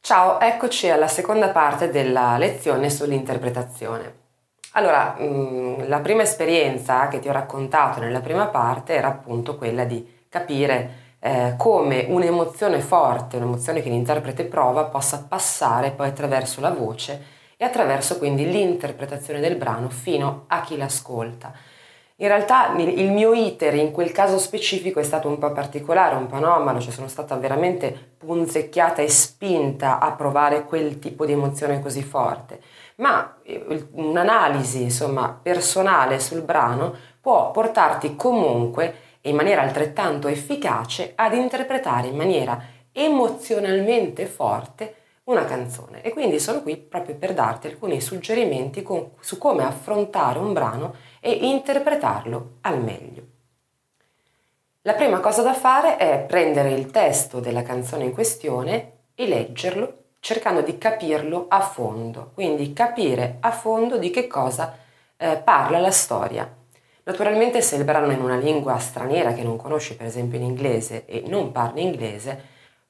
Ciao, eccoci alla seconda parte della lezione sull'interpretazione. Allora, mm, la prima esperienza che ti ho raccontato nella prima parte era appunto quella di capire eh, come un'emozione forte, un'emozione che l'interprete prova, possa passare poi attraverso la voce e attraverso quindi l'interpretazione del brano fino a chi l'ascolta. In realtà il mio iter in quel caso specifico è stato un po' particolare, un po' anomalo, cioè sono stata veramente punzecchiata e spinta a provare quel tipo di emozione così forte. Ma eh, un'analisi, insomma, personale sul brano può portarti comunque in maniera altrettanto efficace ad interpretare in maniera emozionalmente forte una canzone e quindi sono qui proprio per darti alcuni suggerimenti con, su come affrontare un brano e interpretarlo al meglio. La prima cosa da fare è prendere il testo della canzone in questione e leggerlo cercando di capirlo a fondo, quindi capire a fondo di che cosa eh, parla la storia. Naturalmente se il brano è in una lingua straniera che non conosci, per esempio in inglese, e non parli inglese,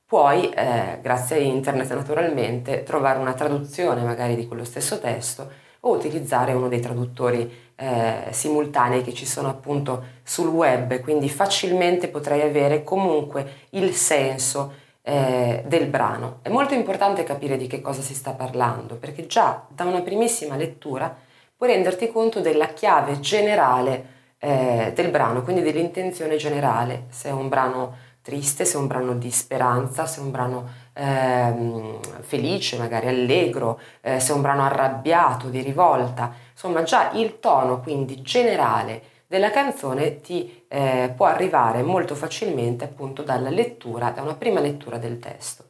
puoi, eh, grazie a internet naturalmente, trovare una traduzione magari di quello stesso testo o utilizzare uno dei traduttori eh, simultanei che ci sono appunto sul web, quindi facilmente potrai avere comunque il senso eh, del brano. È molto importante capire di che cosa si sta parlando, perché già da una primissima lettura puoi renderti conto della chiave generale eh, del brano, quindi dell'intenzione generale, se è un brano triste, se è un brano di speranza, se è un brano ehm, felice, magari allegro, eh, se è un brano arrabbiato, di rivolta. Insomma, già il tono quindi generale della canzone ti eh, può arrivare molto facilmente appunto dalla lettura, da una prima lettura del testo.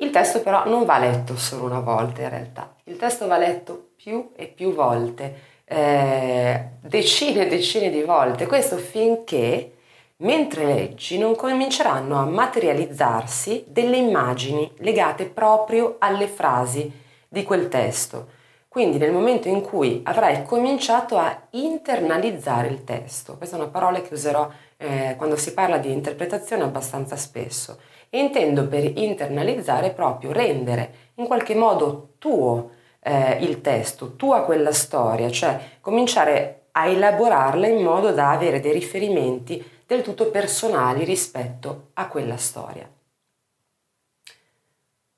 Il testo però non va letto solo una volta in realtà, il testo va letto più e più volte, eh, decine e decine di volte, questo finché mentre leggi non cominceranno a materializzarsi delle immagini legate proprio alle frasi di quel testo. Quindi nel momento in cui avrai cominciato a internalizzare il testo, questa è una parola che userò eh, quando si parla di interpretazione abbastanza spesso, e intendo per internalizzare proprio rendere in qualche modo tuo eh, il testo, tua quella storia, cioè cominciare a elaborarla in modo da avere dei riferimenti del tutto personali rispetto a quella storia.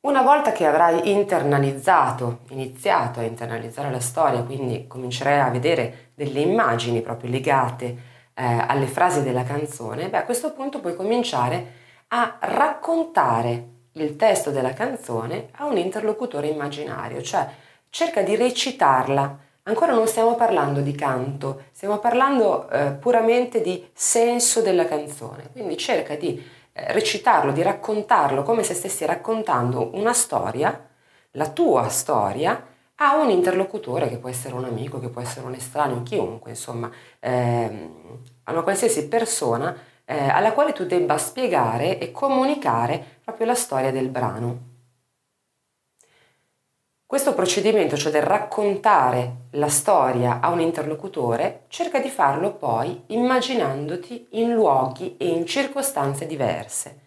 Una volta che avrai internalizzato, iniziato a internalizzare la storia, quindi comincerai a vedere delle immagini proprio legate eh, alle frasi della canzone, beh, a questo punto puoi cominciare a raccontare il testo della canzone a un interlocutore immaginario, cioè cerca di recitarla. Ancora non stiamo parlando di canto, stiamo parlando eh, puramente di senso della canzone, quindi cerca di recitarlo, di raccontarlo come se stessi raccontando una storia, la tua storia, a un interlocutore che può essere un amico, che può essere un estraneo, chiunque, insomma, ehm, a una qualsiasi persona eh, alla quale tu debba spiegare e comunicare proprio la storia del brano. Questo procedimento, cioè del raccontare la storia a un interlocutore, cerca di farlo poi immaginandoti in luoghi e in circostanze diverse.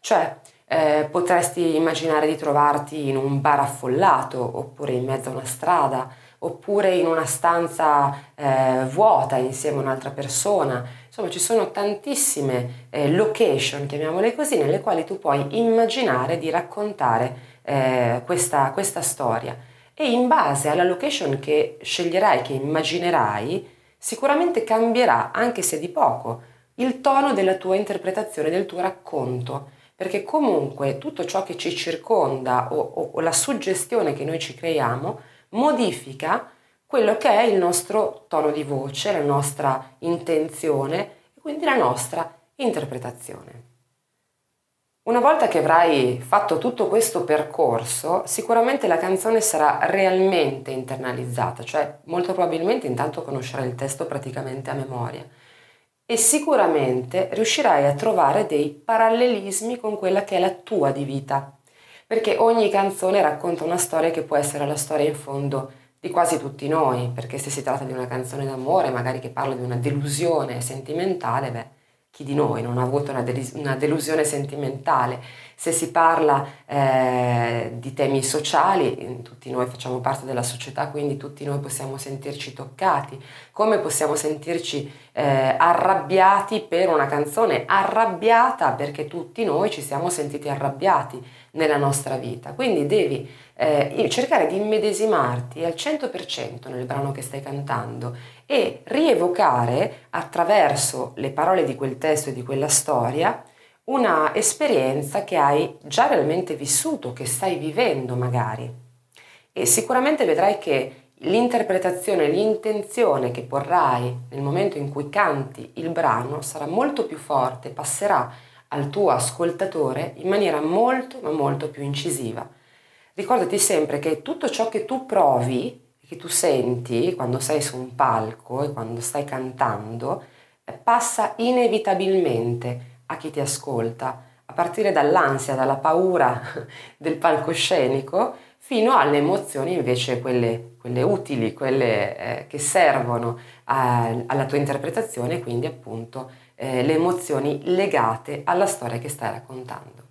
Cioè, eh, potresti immaginare di trovarti in un bar affollato, oppure in mezzo a una strada, oppure in una stanza eh, vuota insieme a un'altra persona. Insomma, ci sono tantissime eh, location, chiamiamole così, nelle quali tu puoi immaginare di raccontare eh, questa, questa storia e in base alla location che sceglierai, che immaginerai, sicuramente cambierà, anche se di poco, il tono della tua interpretazione, del tuo racconto, perché comunque tutto ciò che ci circonda o, o, o la suggestione che noi ci creiamo modifica quello che è il nostro tono di voce, la nostra intenzione e quindi la nostra interpretazione. Una volta che avrai fatto tutto questo percorso, sicuramente la canzone sarà realmente internalizzata, cioè molto probabilmente intanto conoscerai il testo praticamente a memoria. E sicuramente riuscirai a trovare dei parallelismi con quella che è la tua di vita, perché ogni canzone racconta una storia che può essere la storia in fondo di quasi tutti noi, perché se si tratta di una canzone d'amore, magari che parla di una delusione sentimentale, beh, chi di noi non ha avuto una, delis- una delusione sentimentale? Se si parla eh, di temi sociali, tutti noi facciamo parte della società, quindi tutti noi possiamo sentirci toccati. Come possiamo sentirci eh, arrabbiati per una canzone? Arrabbiata perché tutti noi ci siamo sentiti arrabbiati nella nostra vita. Quindi devi eh, cercare di immedesimarti al 100% nel brano che stai cantando e rievocare attraverso le parole di quel testo e di quella storia una esperienza che hai già realmente vissuto, che stai vivendo magari. E sicuramente vedrai che l'interpretazione, l'intenzione che porrai nel momento in cui canti il brano sarà molto più forte, passerà al tuo ascoltatore in maniera molto ma molto più incisiva. Ricordati sempre che tutto ciò che tu provi che tu senti quando sei su un palco e quando stai cantando eh, passa inevitabilmente a chi ti ascolta, a partire dall'ansia, dalla paura del palcoscenico fino alle emozioni invece quelle, quelle utili, quelle eh, che servono a, alla tua interpretazione, quindi appunto eh, le emozioni legate alla storia che stai raccontando.